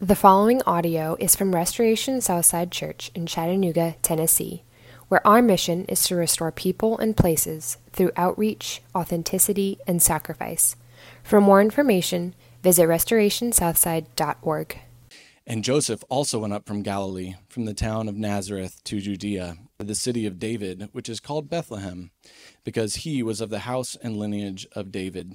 The following audio is from Restoration Southside Church in Chattanooga, Tennessee, where our mission is to restore people and places through outreach, authenticity, and sacrifice. For more information, visit restorationsouthside.org. And Joseph also went up from Galilee, from the town of Nazareth to Judea, to the city of David, which is called Bethlehem, because he was of the house and lineage of David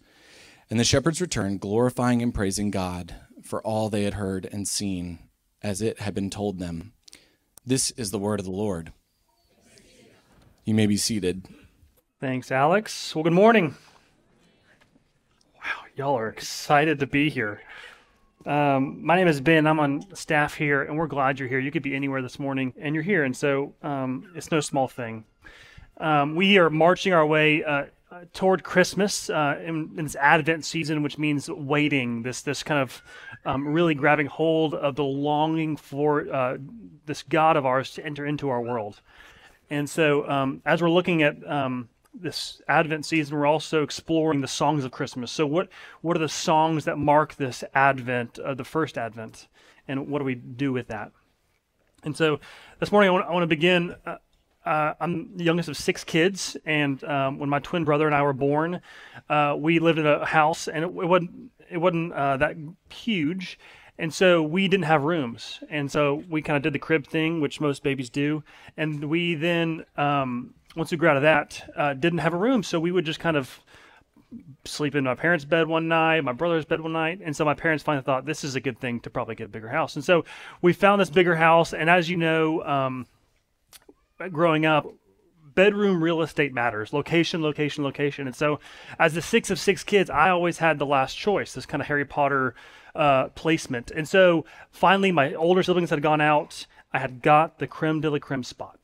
And the shepherds returned, glorifying and praising God for all they had heard and seen, as it had been told them. This is the word of the Lord. You may be seated. Thanks, Alex. Well, good morning. Wow, y'all are excited to be here. Um, my name is Ben. I'm on staff here, and we're glad you're here. You could be anywhere this morning, and you're here, and so um, it's no small thing. Um, we are marching our way uh, uh, toward Christmas uh, in, in, this Advent season, which means waiting. This this kind of um, really grabbing hold of the longing for uh, this God of ours to enter into our world. And so, um, as we're looking at um, this Advent season, we're also exploring the songs of Christmas. So, what what are the songs that mark this Advent, uh, the first Advent, and what do we do with that? And so, this morning I want, I want to begin uh, I'm the youngest of six kids, and um, when my twin brother and I were born, uh, we lived in a house, and it, it wasn't it wasn't uh, that huge, and so we didn't have rooms, and so we kind of did the crib thing, which most babies do, and we then um, once we grew out of that, uh, didn't have a room, so we would just kind of sleep in my parents' bed one night, my brother's bed one night, and so my parents finally thought this is a good thing to probably get a bigger house, and so we found this bigger house, and as you know. Um, growing up, bedroom real estate matters location location location. And so as the six of six kids i always had the last choice this kind of harry potter uh, placement. And so finally my older siblings had gone out. I had got the creme de la creme spot.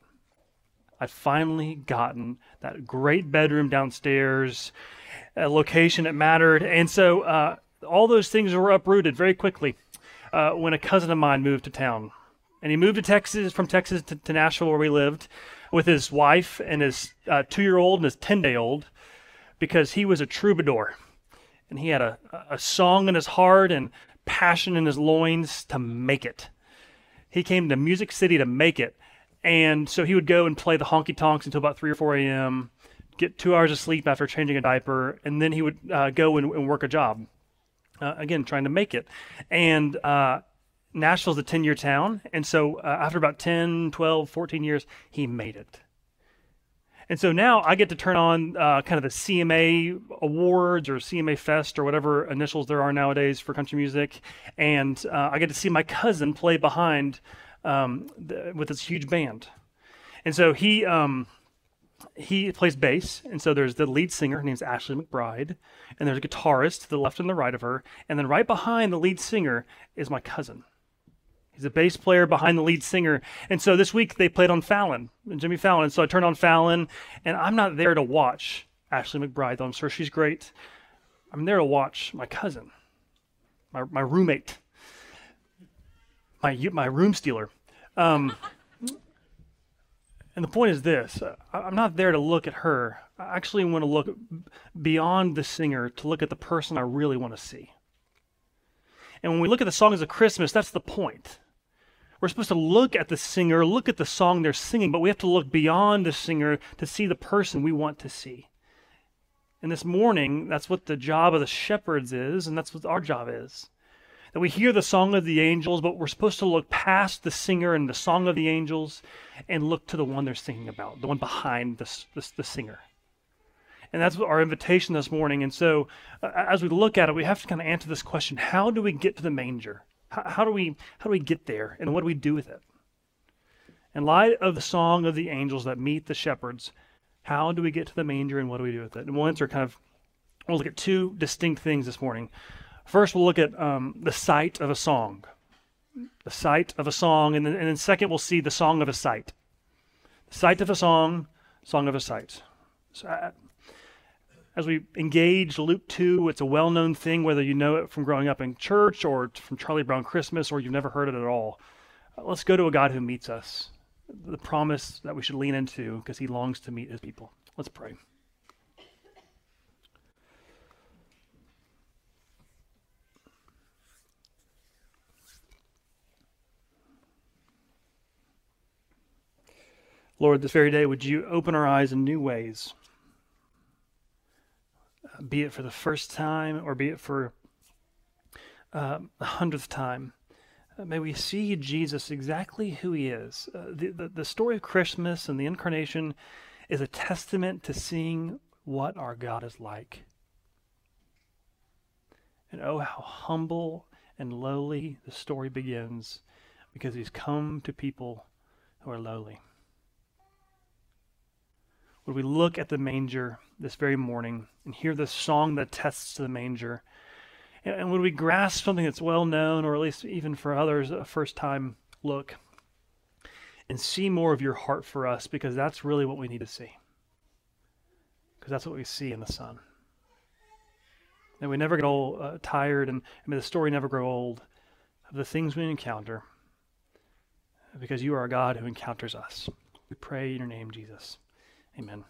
I'd finally gotten that great bedroom downstairs a location that mattered. And so uh, all those things were uprooted very quickly uh, when a cousin of mine moved to town and he moved to Texas from Texas to, to Nashville where we lived with his wife and his uh, two-year-old and his ten-day-old because he was a troubadour and he had a, a song in his heart and passion in his loins to make it. He came to Music City to make it. And so he would go and play the honky tonks until about 3 or 4 a.m., get two hours of sleep after changing a diaper, and then he would uh, go and, and, work a job. Uh, again, trying to make it. And uh, Nashville's a 10 year town. And so uh, after about 10, 12, 14 years, he made it. And so now I get to turn on uh, kind of the CMA Awards or CMA Fest or whatever initials there are nowadays for country music. And uh, I get to see my cousin play behind um, the, with this huge band. And so he. Um, he plays bass, and so there's the lead singer. Her name's Ashley McBryde, and there's a guitarist to the left and the right of her, and then right behind the lead singer is my cousin. He's a bass player behind the lead singer. And so this week they played on Fallon, Jimmy Fallon. And so I turned on Fallon, and I'm not there to watch Ashley McBryde, though I'm sure she's great. I'm there to watch my cousin, my, my roommate, my, my room stealer. Um, and the point is this I'm not there to look at her. I actually want to look beyond the singer to look at the person I really want to see. And when we look at the songs of Christmas, that's the point. We're supposed to look at the singer, look at the song they're singing, but we have to look beyond the singer to see the person we want to see. And this morning, that's what the job of the shepherds is, and that's what our job is. That we hear the song of the angels, but we're supposed to look past the singer and the song of the angels and look to the one they're singing about, the one behind the, the, the singer. And that's our invitation this morning. And so, uh, as we look at it, we have to kind of answer this question how do we get to the manger? How, how, do we, how do we get there? And what do we do with it? In light of the song of the angels that meet the shepherds, how do we get to the manger and what do we do with it? And we'll answer kind of, we'll look at two distinct things this morning. First, we'll look at um, the sight of a song. The sight of a song. And then, and then second, we'll see the song of a sight. The sight of a song, song of a sight. So, uh, as we engage Luke 2, it's a well known thing, whether you know it from growing up in church or from Charlie Brown Christmas or you've never heard it at all. Uh, let's go to a God who meets us, the promise that we should lean into because he longs to meet his people. Let's pray. Lord, this very day, would you open our eyes in new ways? Be it for the first time or be it for uh, the hundredth time. Uh, may we see Jesus exactly who he is. Uh, the, the, the story of Christmas and the incarnation is a testament to seeing what our God is like. And oh, how humble and lowly the story begins because he's come to people who are lowly. Would we look at the manger this very morning and hear the song that attests to the manger? And, and would we grasp something that's well known, or at least even for others, a first time look, and see more of your heart for us because that's really what we need to see? Because that's what we see in the Son. And we never get old, uh, tired, and I mean, the story never grow old of the things we encounter because you are a God who encounters us. We pray in your name, Jesus. Amen.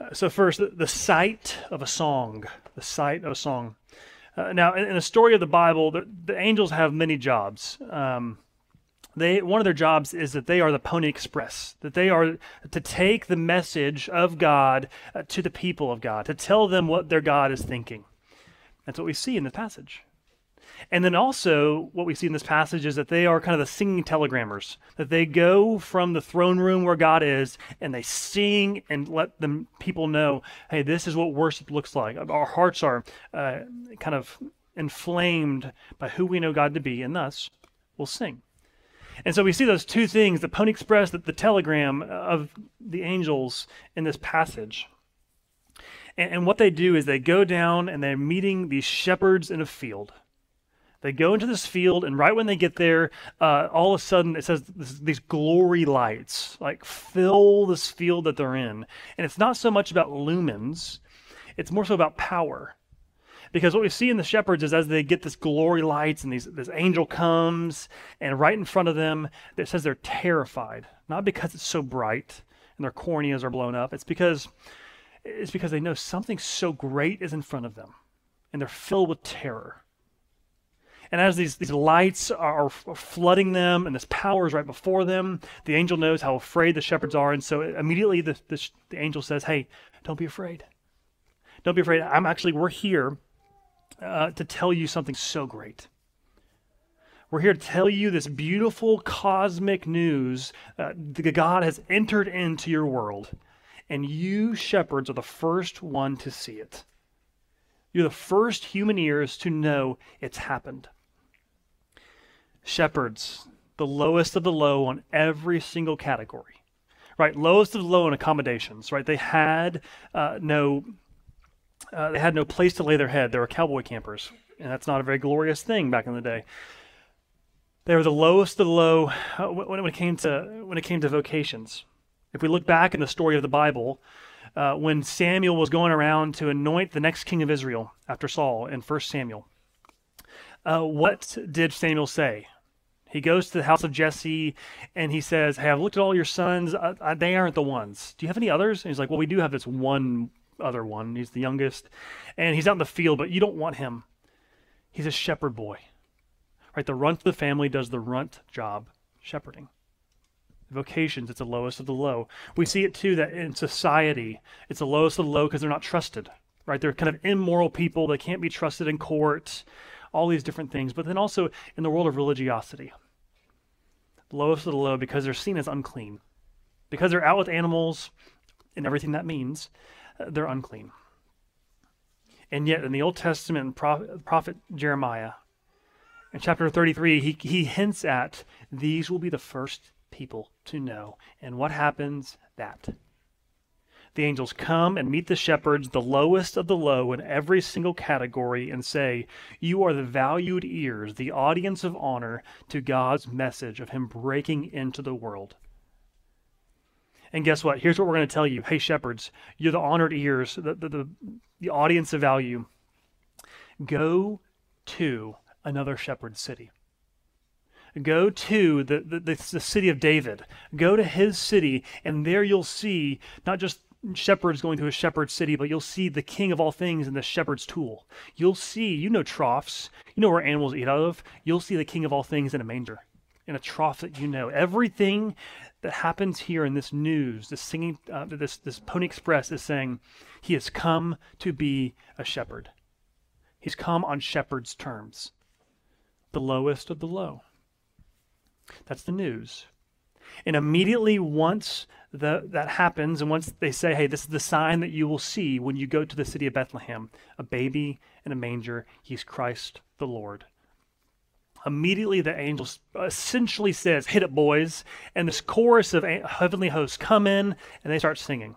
Uh, so, first, the, sight of a song. The sight of a song. Uh, now, in, in, the story of the Bible, the, the angels have many jobs. Um, they one of their jobs is that they are the Pony Express. That they are to take the message of God uh, to the people of God, to tell them what their God is thinking. That's what we see in the passage. And then also, what we see in this passage is that they are kind of the singing telegrammers, that they go from the throne room where God is and they sing and let the people know, hey, this is what worship looks like. Our hearts are uh, kind of inflamed by who we know God to be, and thus we'll sing. And so we see those two things the Pony Express, the, the telegram of the angels in this passage. And, and what they do is they go down and they're meeting these shepherds in a field. They go into this field, and right when they get there, uh, all of a sudden it says this, these glory lights like fill this field that they're in. And it's not so much about lumens, it's more so about power. Because what we see in the shepherds is as they get this glory lights and these, this angel comes, and right in front of them, it says they're terrified. Not because it's so bright and their corneas are blown up, it's because, it's because they know something so great is in front of them, and they're filled with terror. And as these, these lights are flooding them and this power is right before them, the angel knows how afraid the shepherds are. And so immediately the, the, the angel says, Hey, don't be afraid. Don't be afraid. I'm actually, we're here uh, to tell you something so great. We're here to tell you this beautiful cosmic news uh, that God has entered into your world, and you shepherds are the first one to see it. You're the first human ears to know it's happened shepherds, the lowest of the low on every single category, right? Lowest of the low in accommodations, right? They had uh, no, uh, they had no place to lay their head. They were cowboy campers, and that's not a very glorious thing back in the day. They were the lowest of the low uh, when, it came to when it came to vocations. If we look back in the story of the Bible, uh, when Samuel was going around to anoint the next king of Israel after Saul in 1 Samuel, uh, what did Samuel say? He goes to the house of Jesse and he says, Hey, I've looked at all your sons. Uh, uh, they aren't the ones. Do you have any others? And he's like, Well, we do have this one other one. He's the youngest. And he's out in the field, but you don't want him. He's a shepherd boy. Right? The runt of the family does the runt job, shepherding. Vocations, it's the lowest of the low. We see it too that in society, it's the lowest of the low because they're not trusted. Right? They're kind of immoral people. They can't be trusted in court all these different things, but then also in the world of religiosity. Lowest of the low because they're seen as unclean. Because they're out with animals and everything that means, uh, they're unclean. And yet, in the Old Testament, prophet, prophet Jeremiah, in chapter 33, he, he hints at these will be the first people to know. And what happens? That the angels come and meet the shepherds, the lowest of the low in every single category, and say, You are the valued ears, the audience of honor to God's message of Him breaking into the world. And guess what? Here's what we're going to tell you. Hey, shepherds, you're the honored ears, the, the, the, the audience of value. Go to another shepherd city. Go to the, the, the, city of David. Go to his city, and there you'll see not just shepherds going to a shepherd's city, but you'll see the king of all things in the shepherd's tool. You'll see, you know, troughs, you know where animals eat out of. You'll see the king of all things in a manger, in a trough that you know. Everything that happens here in this news, this singing, uh, this this Pony Express is saying, he has come to be a shepherd. He's come on shepherd's terms, the lowest of the low. That's the news. And immediately once the, that happens, and once they say, hey, this is the sign that you will see when you go to the city of Bethlehem a baby in a manger, he's Christ the Lord. Immediately, the angel essentially says, Hit it, boys. And this chorus of heavenly hosts come in and they start singing.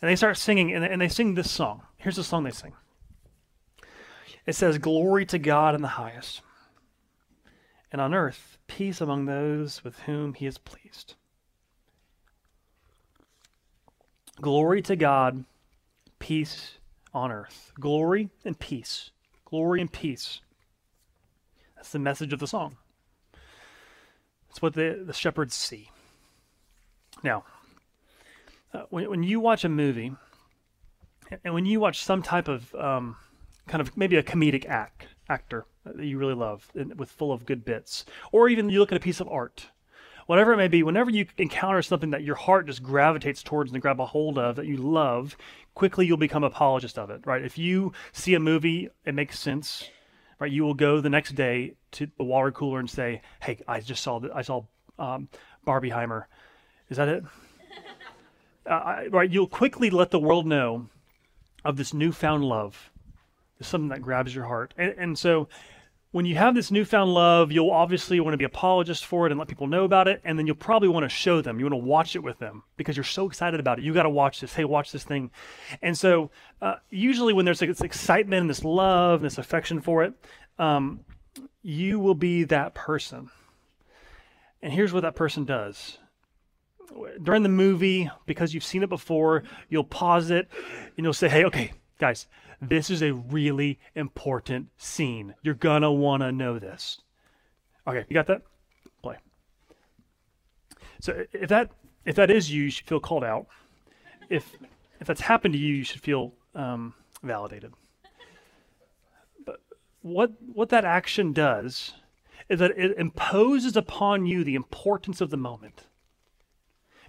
And they start singing, and, and they sing this song. Here's the song they sing it says, Glory to God in the highest, and on earth, peace among those with whom he is pleased. Glory to God, peace on earth. Glory and peace. Glory and peace. That's the message of the song. That's what the, the shepherds see. Now, uh, when, when you watch a movie, and when you watch some type of um, kind of maybe a comedic act, actor that you really love with full of good bits, or even you look at a piece of art whatever it may be, whenever you encounter something that your heart just gravitates towards and grab a hold of that you love, quickly you'll become apologist of it, right? If you see a movie, it makes sense, right? You will go the next day to the water cooler and say, "Hey, I just saw that. I saw um, Barbieheimer. Is that it?" uh, right? You'll quickly let the world know of this newfound love. It's something that grabs your heart, and, and so when you have this newfound love, you'll obviously want to be apologist for it and let people know about it, and then you'll probably want to show them. You want to watch it with them because you're so excited about it. You got to watch this. Hey, watch this thing. And so, uh, usually when there's this excitement and this love and this affection for it, um, you will be that person. And here's what that person does. During the movie, because you've seen it before, you'll pause it and you'll say, "Hey, okay, guys, this is a really important scene. You're gonna wanna know this. Okay, you got that? Play. So if that if that is you, you should feel called out. If if that's happened to you, you should feel um, validated. But what what that action does is that it imposes upon you the importance of the moment.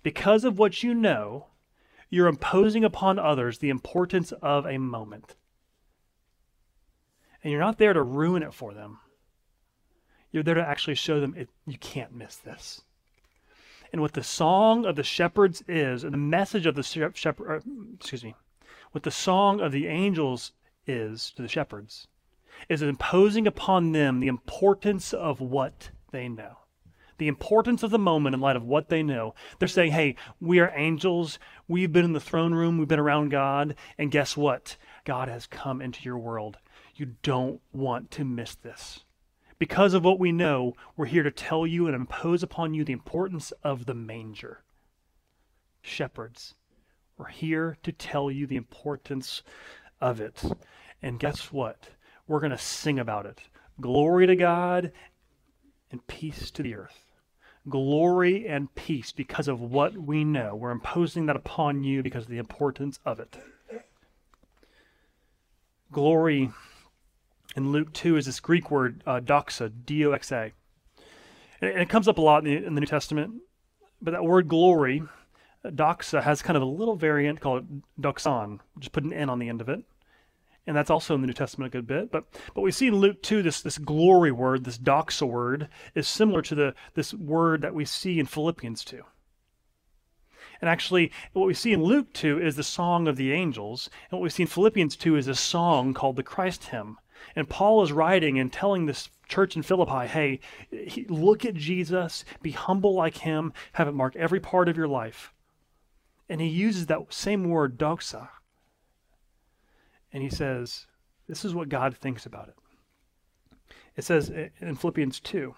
Because of what you know, you're imposing upon others the importance of a moment. And you're not there to ruin it for them. You're there to actually show them it, you can't miss this. And what the song of the shepherds is, and the message of the shepherd, uh, excuse me, what the song of the angels is to the shepherds, is imposing upon them the importance of what they know. The importance of the moment in light of what they know. They're saying, hey, we are angels. We've been in the throne room. We've been around God. And guess what? God has come into your world. You don't want to miss this. Because of what we know, we're here to tell you and impose upon you the importance of the manger. Shepherds, we're here to tell you the importance of it. And guess what? We're going to sing about it. Glory to God and peace to the earth. Glory and peace because of what we know. We're imposing that upon you because of the importance of it. Glory in Luke 2 is this Greek word, uh, doxa, D O X A. And it comes up a lot in the, in the New Testament. But that word glory, uh, doxa, has kind of a little variant called doxon. Just put an N on the end of it. And that's also in the New Testament a good bit. But but we see in Luke 2 this, this glory word, this doxa word, is similar to the this word that we see in Philippians 2. And actually, what we see in Luke 2 is the song of the angels. And what we see in Philippians 2 is a song called the Christ hymn. And Paul is writing and telling this church in Philippi, hey, look at Jesus, be humble like him, have it mark every part of your life. And he uses that same word, doxa. And he says, this is what God thinks about it. It says in Philippians 2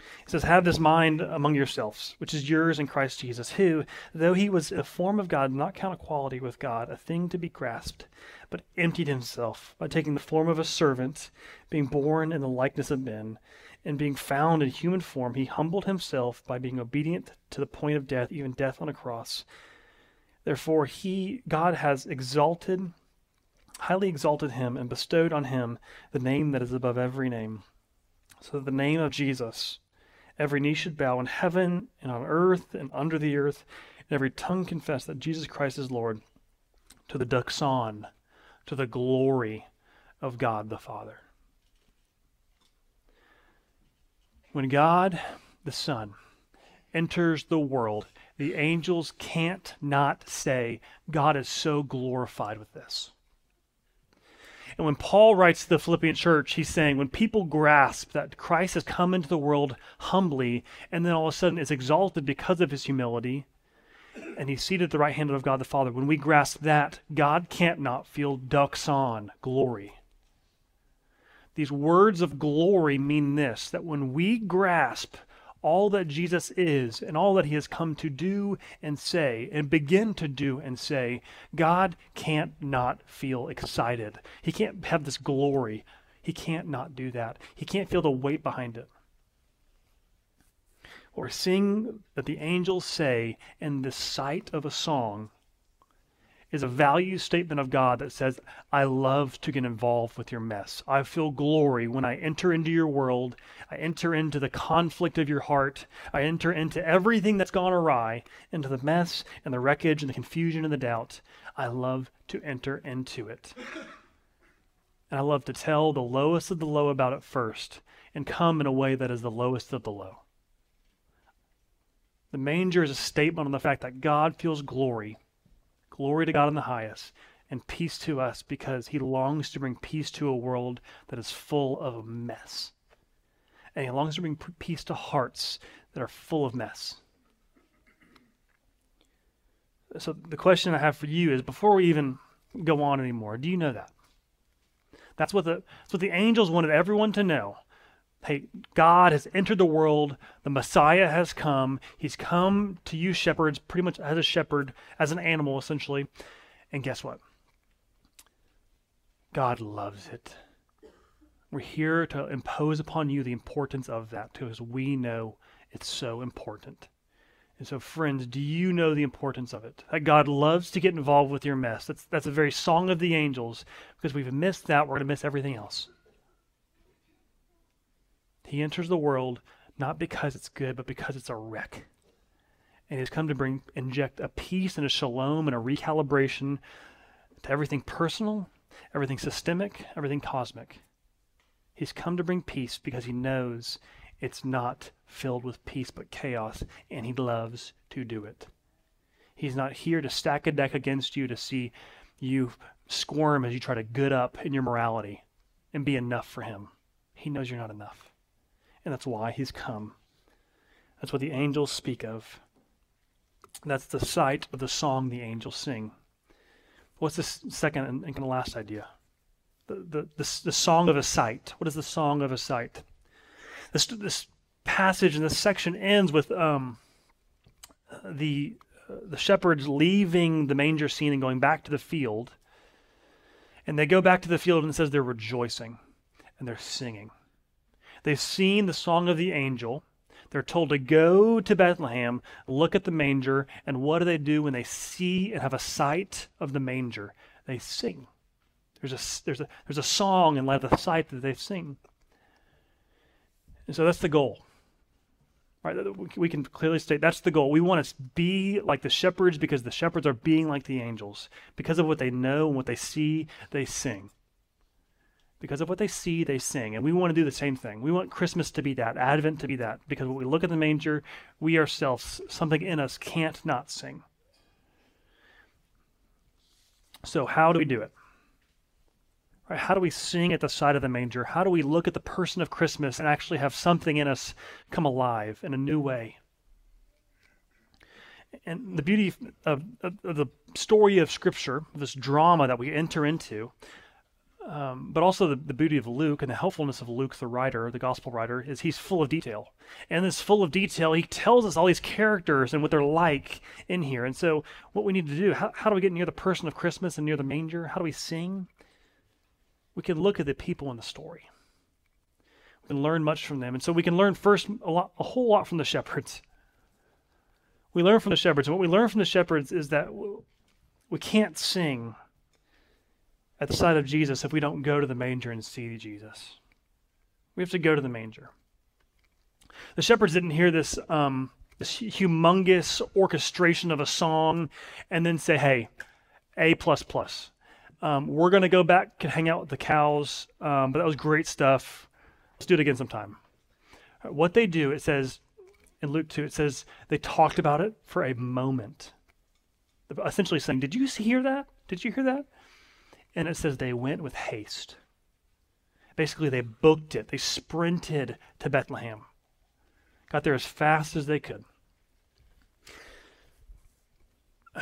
it says, Have this mind among yourselves, which is yours in Christ Jesus, who, though he was a form of God, not count equality with God a thing to be grasped, but emptied himself by taking the form of a servant, being born in the likeness of men, and being found in human form, he humbled himself by being obedient to the point of death, even death on a cross. Therefore, he, God has exalted, highly exalted him, and bestowed on him the name that is above every name, so that the name of Jesus Every knee should bow in heaven and on earth and under the earth, and every tongue confess that Jesus Christ is Lord to the doxon, to the glory of God the Father. When God the Son enters the world, the angels can't not say, God is so glorified with this. And when Paul writes to the Philippian church, he's saying when people grasp that Christ has come into the world humbly and then all of a sudden is exalted because of his humility, and he's seated at the right hand of God the Father, when we grasp that, God can't not feel doxon, glory. These words of glory mean this that when we grasp all that Jesus is and all that he has come to do and say and begin to do and say, God can't not feel excited. He can't have this glory. He can't not do that. He can't feel the weight behind it. Or sing that the angels say in the sight of a song is a value statement of God that says, I love to get involved with your mess. I feel glory when I enter into your world. I enter into the conflict of your heart. I enter into everything that's gone awry, into the mess and the wreckage and the confusion and the doubt. I love to enter into it. And I love to tell the lowest of the low about it first and come in a way that is the lowest of the low. The manger is a statement on the fact that God feels glory Glory to God in the highest, and peace to us because he longs to bring peace to a world that is full of mess. And he longs to bring peace to hearts that are full of mess. So the question I have for you is before we even go on anymore, do you know that? That's what the that's what the angels wanted everyone to know. Hey, God has entered the world. The Messiah has come. He's come to you shepherds, pretty much as a shepherd, as an animal, essentially. And guess what? God loves it. We're here to impose upon you the importance of that because we know it's so important. And so, friends, do you know the importance of it? That God loves to get involved with your mess. That's, that's a very song of the angels. Because we've missed that, we're going to miss everything else. He enters the world not because it's good, but because it's a wreck. And he's come to bring inject a peace and a shalom and a recalibration to everything personal, everything systemic, everything cosmic. He's come to bring peace because he knows it's not filled with peace but chaos, and he loves to do it. He's not here to stack a deck against you to see you squirm as you try to good up in your morality and be enough for him. He knows you're not enough and that's why he's come. That's what the angels speak of. That's the sight of the song the angels sing. What's the second and, kind of last idea? The, the, the, the, song of a sight. What is the song of a sight? This, this passage and this section ends with um, the, uh, the shepherds leaving the manger scene and going back to the field. And they go back to the field and it says they're rejoicing and they're singing. They've seen the song of the angel. They're told to go to Bethlehem, look at the manger, and what do they do when they see and have a sight of the manger? They sing. There's a, there's a, there's a song in light of the sight that they sing. And so that's the goal. Right? We can clearly state that's the goal. We want to be like the shepherds because the shepherds are being like the angels. Because of what they know and what they see, they sing. Because of what they see, they sing. And we want to do the same thing. We want Christmas to be that, Advent to be that. Because when we look at the manger, we ourselves, something in us can't not sing. So, how do we do it? Right, how do we sing at the side of the manger? How do we look at the person of Christmas and actually have something in us come alive in a new way? And the beauty of, of, of the story of Scripture, this drama that we enter into, um, but also the, the beauty of Luke and the helpfulness of Luke, the writer, the gospel writer, is he's full of detail. And this full of detail, he tells us all these characters and what they're like in here. And so, what we need to do, how, how do we get near the person of Christmas and near the manger? How do we sing? We can look at the people in the story. We can learn much from them. And so, we can learn first a, lot, a whole lot from the shepherds. We learn from the shepherds. And what we learn from the shepherds is that we can't sing at the side of Jesus if we don't go to the manger and see Jesus. We have to go to the manger. The shepherds didn't hear this, um, this humongous orchestration of a song and then say, hey, A plus plus. Um, we're going to go back and hang out with the cows, um, but that was great stuff. Let's do it again sometime. What they do, it says in Luke 2, it says they talked about it for a moment. Essentially saying, Did you hear that? Did you hear that? And it says they went with haste. Basically, they booked it. They sprinted to Bethlehem. Got there as fast as they could.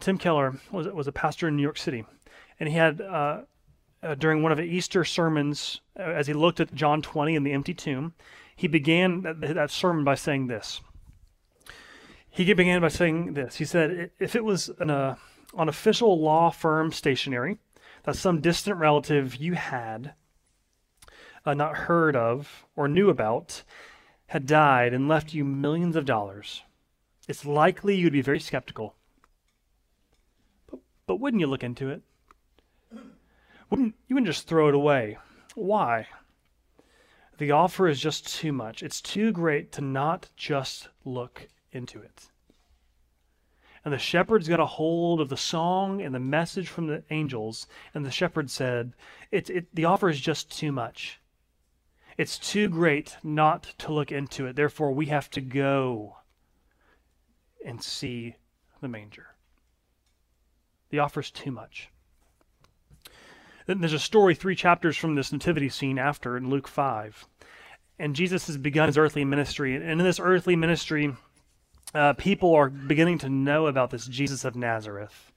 Tim Keller was, was a pastor in New York City, and he had, uh, uh, during one of the Easter sermons, uh, as he looked at John 20 and the empty tomb, he began that, that sermon by saying this. He began by saying this. He said, If it was an, uh, on official law firm stationery, that some distant relative you had uh, not heard of or knew about had died and left you millions of dollars, it's likely you'd be very skeptical. But, but wouldn't you look into it? Wouldn't you wouldn't just throw it away? Why? The offer is just too much. It's too great to not just look into it. And the shepherds got a hold of the song and the message from the angels, and the shepherd said, it, it, The offer is just too much. It's too great not to look into it. Therefore, we have to go and see the manger. The offer is too much. Then there's a story three chapters from this nativity scene after in Luke 5. And Jesus has begun his earthly ministry. And in this earthly ministry, uh, people are beginning to know about this Jesus of Nazareth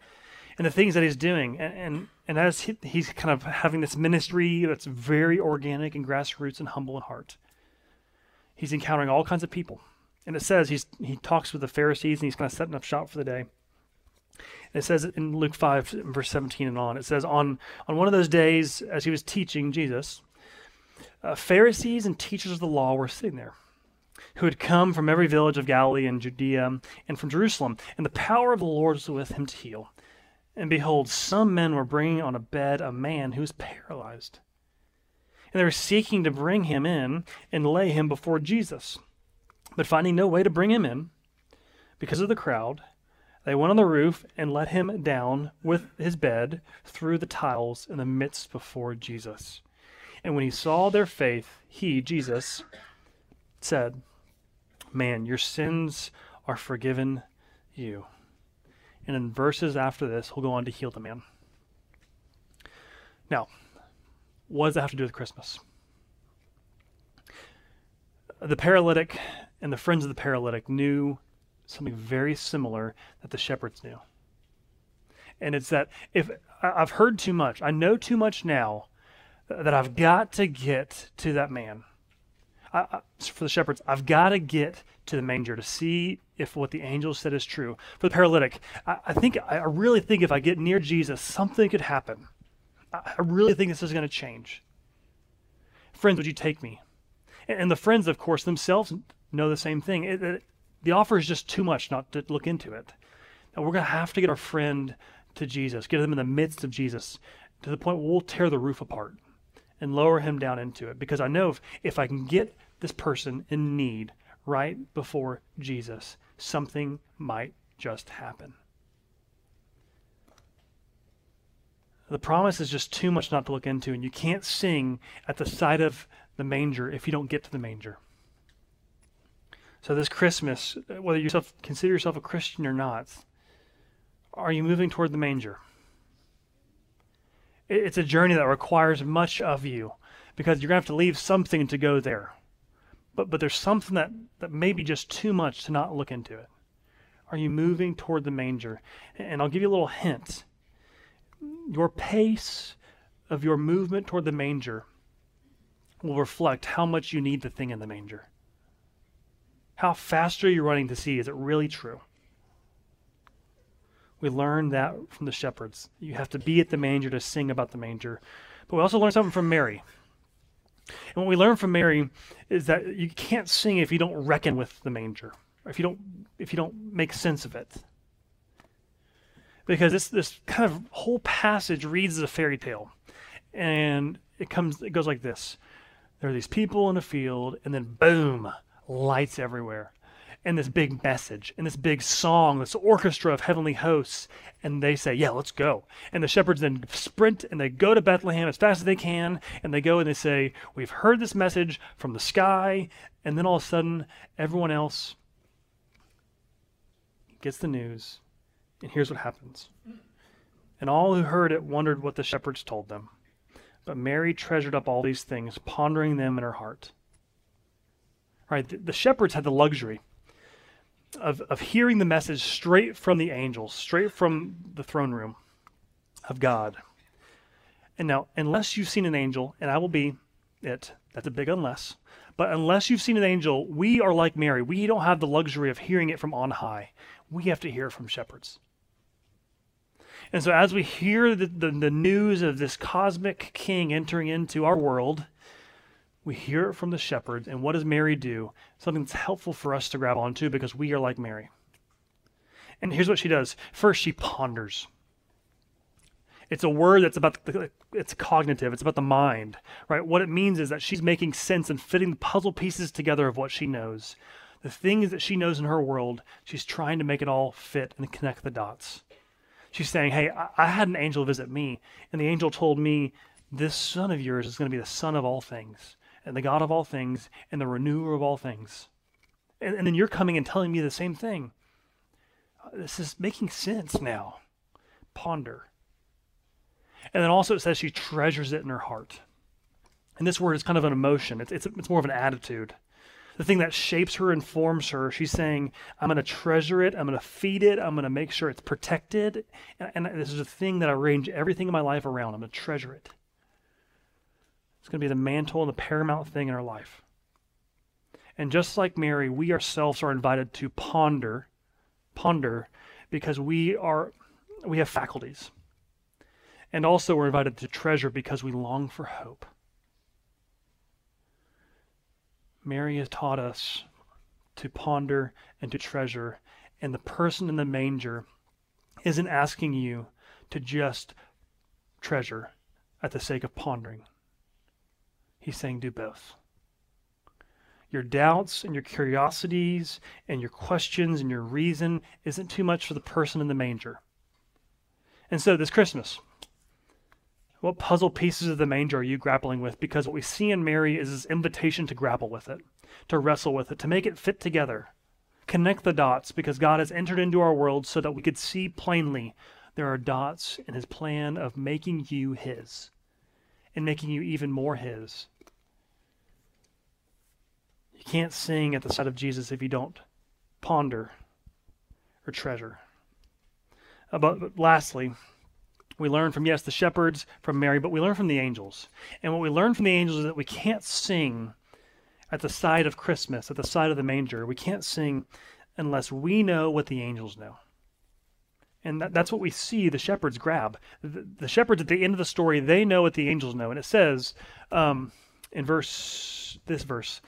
and the things that he's doing. And, and, and as he, he's kind of having this ministry that's very organic and grassroots and humble in heart, he's encountering all kinds of people. And it says he's, he talks with the Pharisees and he's kind of setting up shop for the day. It says in Luke 5, verse 17 and on, it says, On, on one of those days, as he was teaching Jesus, uh, Pharisees and teachers of the law were sitting there who had come from every village of Galilee and Judea and from Jerusalem, and the power of the Lord was with him to heal. And behold, some men were bringing on a bed a man who was paralyzed. And they were seeking to bring him in and lay him before Jesus. But finding no way to bring him in, because of the crowd, they went on the roof and let him down with his bed through the tiles in the midst before Jesus. And when he saw their faith, he, Jesus, said, Man, your sins are forgiven you. And in verses after this, he'll go on to heal the man. Now, what does that have to do with Christmas? The paralytic and the friends of the paralytic knew something very similar that the shepherds knew. And it's that if I've heard too much, I know too much now that I've got to get to that man. I, I, for the shepherds, I've got to get to the manger to see if what the angel said is true. For the paralytic, I, I think I really think if I get near Jesus, something could happen. I, really think this is going to change. Friends, would you take me? And the friends, of course, themselves know the same thing. It, it, the offer is just too much not to look into it. And we're going to have to get our friend to Jesus, get them in the midst of Jesus, to the point where we'll tear the roof apart and lower him down into it. Because I know if, if I can get this person in need right before Jesus, something might just happen. The promise is just too much not to look into, and you can't sing at the side of the manger if you don't get to the manger. So this Christmas, whether you consider yourself a Christian or not, are you moving toward the manger? It's a journey that requires much of you because you're going to have to leave something to go there. But, but there's something that, that may be just too much to not look into it. Are you moving toward the manger? And I'll give you a little hint. Your pace of your movement toward the manger will reflect how much you need the thing in the manger. How fast are you running to see? Is it really true? We learn that from the shepherds. You have to be at the manger to sing about the manger. But we also learn something from Mary. And what we learn from Mary is that you can't sing if you don't reckon with the manger, if you don't if you don't make sense of it. Because this this kind of whole passage reads as a fairy tale. And it comes it goes like this. There are these people in a field, and then boom, lights everywhere and this big message and this big song, this orchestra of heavenly hosts. And they say, Yeah, let's go. And the shepherds then sprint and they go to Bethlehem as fast as they can. And they go and they say, We've heard this message from the sky. And then all of a sudden, everyone else gets the news. And here's what happens. And all who heard it wondered what the shepherds told them. But Mary treasured up all these things, pondering them in her heart. Right, the, shepherds had the luxury of, of hearing the message straight from the angels, straight from the throne room of God. And now, unless you've seen an angel, and I will be it, that's a big unless, but unless you've seen an angel, we are like Mary. We don't have the luxury of hearing it from on high. We have to hear from shepherds. And so, as we hear the, the, the news of this cosmic king entering into our world, we hear it from the shepherds, and what does Mary do? Something that's helpful for us to grab onto because we are like Mary. And here's what she does. First, she ponders. It's a word that's about the, it's cognitive. It's about the mind, right? What it means is that she's making sense and fitting the puzzle pieces together of what she knows. The things that she knows in her world, she's trying to make it all fit and connect the dots. She's saying, "Hey, I, I had an angel visit me, and the angel told me this son of yours is going to be the son of all things and the God of all things and the renewer of all things. And, and then you're coming and telling me the same thing. This is making sense now. Ponder. And then also it says she treasures it in her heart. And this word is kind of an emotion, it's, it's, it's more of an attitude. The thing that shapes her and forms her, she's saying, I'm going to treasure it, I'm going to feed it, I'm going to make sure it's protected. And, and this is a thing that I arrange everything in my life around. I'm going to treasure it. It's going to be the mantle and the paramount thing in our life. And just like Mary, we ourselves are invited to ponder, ponder, because we are we have faculties. And also we're invited to treasure because we long for hope. Mary has taught us to ponder and to treasure, and the person in the manger isn't asking you to just treasure at the sake of pondering. He's saying do both. Your doubts and your curiosities and your questions and your reason isn't too much for the person in the manger. And so this Christmas, what puzzle pieces of the manger are you grappling with? Because what we see in Mary is this invitation to grapple with it, to wrestle with it, to make it fit together. Connect the dots because God has entered into our world so that we could see plainly there are dots in his plan of making you his and making you even more his. You can't sing at the sight of Jesus if you don't ponder or treasure. Uh, but, but lastly, we learn from, yes, the shepherds, from Mary, but we learn from the angels. And what we learn from the angels is that we can't sing at the side of Christmas, at the side of the manger. We can't sing unless we know what the angels know. And that, that's what we see the shepherds grab. The, the, shepherds at the end of the story, they know what the angels know. And it says, um, in verse this verse.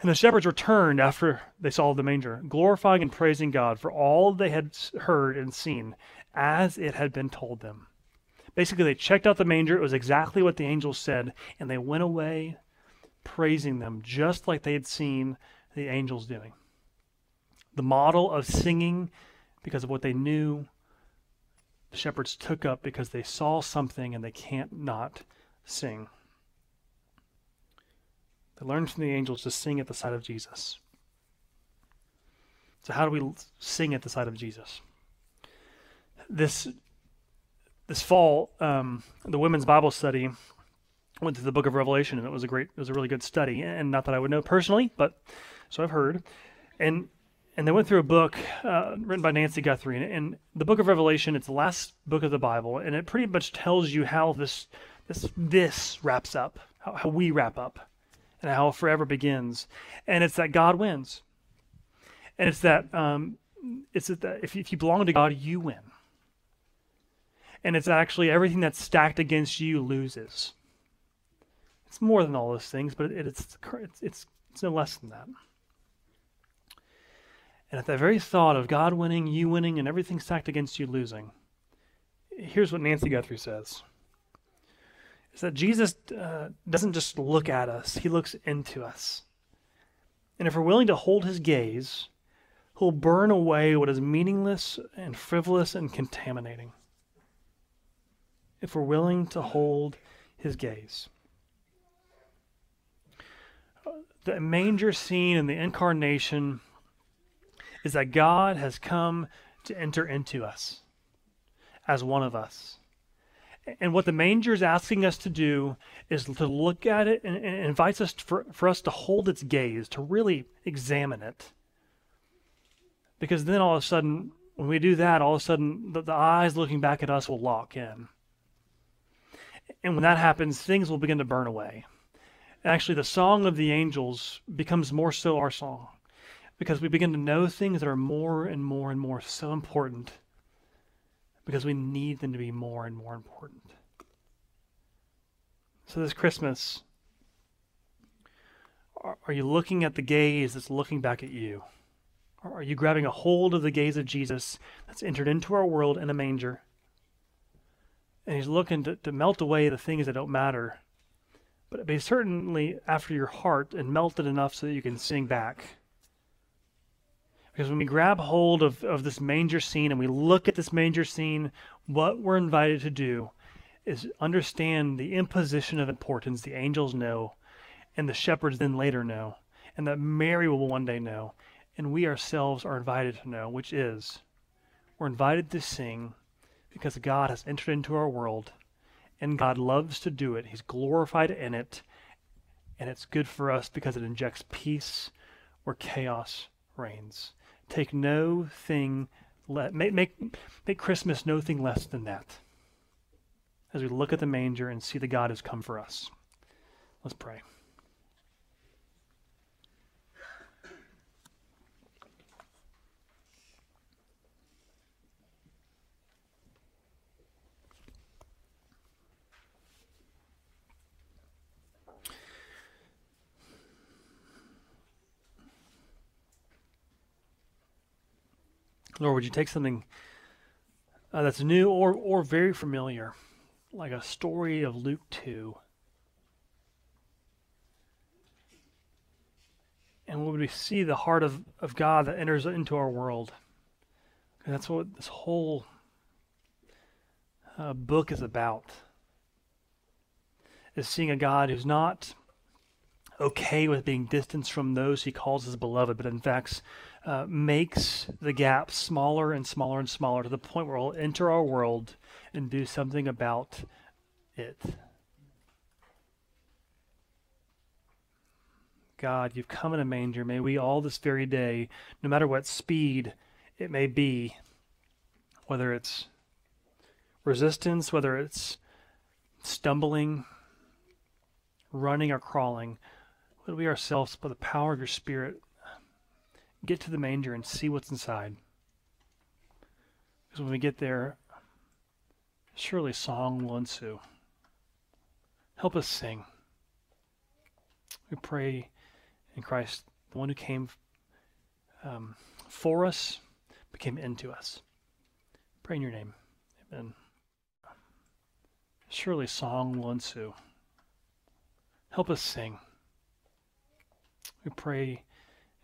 And the shepherds returned after they saw the manger, glorifying and praising God for all they had heard and seen, as it had been told them. Basically, they checked out the manger. It was exactly what the angels said, and they went away praising them just like they had seen the angels doing. The model of singing because of what they knew, the shepherds took up because they saw something and they can't not sing. They learned from the angels to sing at the side of Jesus. So, how do we sing at the side of Jesus? This this fall, um, the women's Bible study went through the book of Revelation, and it was a great, it was a really good study. And not that I would know personally, but so I've heard. And and they went through a book uh, written by Nancy Guthrie, and, and the book of Revelation. It's the last book of the Bible, and it pretty much tells you how this this this wraps up, how, how we wrap up, and how forever begins. And it's that God wins, and it's that um, it's that if, if you belong to God, you win and it's actually everything that's stacked against you loses. It's more than all those things, but it, it's, it's, it's, it's no less than that. And at the very thought of God winning, you winning, and everything stacked against you losing, here's what Nancy Guthrie says. Is that Jesus uh, doesn't just look at us, he looks into us. And if we're willing to hold his gaze, he'll burn away what is meaningless and frivolous and contaminating if we're willing to hold his gaze. The manger scene in the incarnation is that God has come to enter into us as one of us. And what the manger is asking us to do is to look at it and, and invites us for, for us to hold its gaze, to really examine it. Because then all of a sudden, when we do that, all of a sudden the, the eyes looking back at us will lock in. And when that happens, things will begin to burn away. Actually, the song of the angels becomes more so our song because we begin to know things that are more and more and more so important because we need them to be more and more important. So, this Christmas, are you looking at the gaze that's looking back at you? Or are you grabbing a hold of the gaze of Jesus that's entered into our world in a manger? and he's looking to, to melt away the things that don't matter. But be certainly after your heart and melt it enough so that you can sing back. Because when we grab hold of, of this manger scene and we look at this manger scene, what we're invited to do is understand the imposition of importance the angels know, and the shepherds then later know, and that Mary will one day know, and we ourselves are invited to know, which is we're invited to sing because God has entered into our world and God loves to do it. He's glorified in it, and it's good for us because it injects peace where chaos reigns. Take no thing let make make make Christmas no thing less than that. As we look at the manger and see the God has come for us. Let's pray. Lord, would you take something uh, that's new or, or very familiar, like a story of Luke 2, and would we see the heart of, of God that enters into our world? And that's what this whole uh, book is about. Is seeing a God who's not okay with being distanced from those he calls his beloved, but in fact uh, makes the gap smaller and smaller and smaller to the point where we'll enter our world and do something about it. God, you've come in a manger. May we all this very day, no matter what speed it may be, whether it's resistance, whether it's stumbling, running, or crawling, would we ourselves, by the power of your Spirit, get to the manger and see what's inside. Because when we get there, surely song will ensue. Help us sing. We pray in Christ, the one who came um, for us, became into us. Pray in your name. Amen. Surely song will ensue. Help us sing. We pray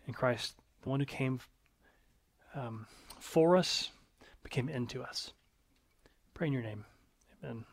in Christ, the one who came um, for us, became into us. Pray in your name. Amen.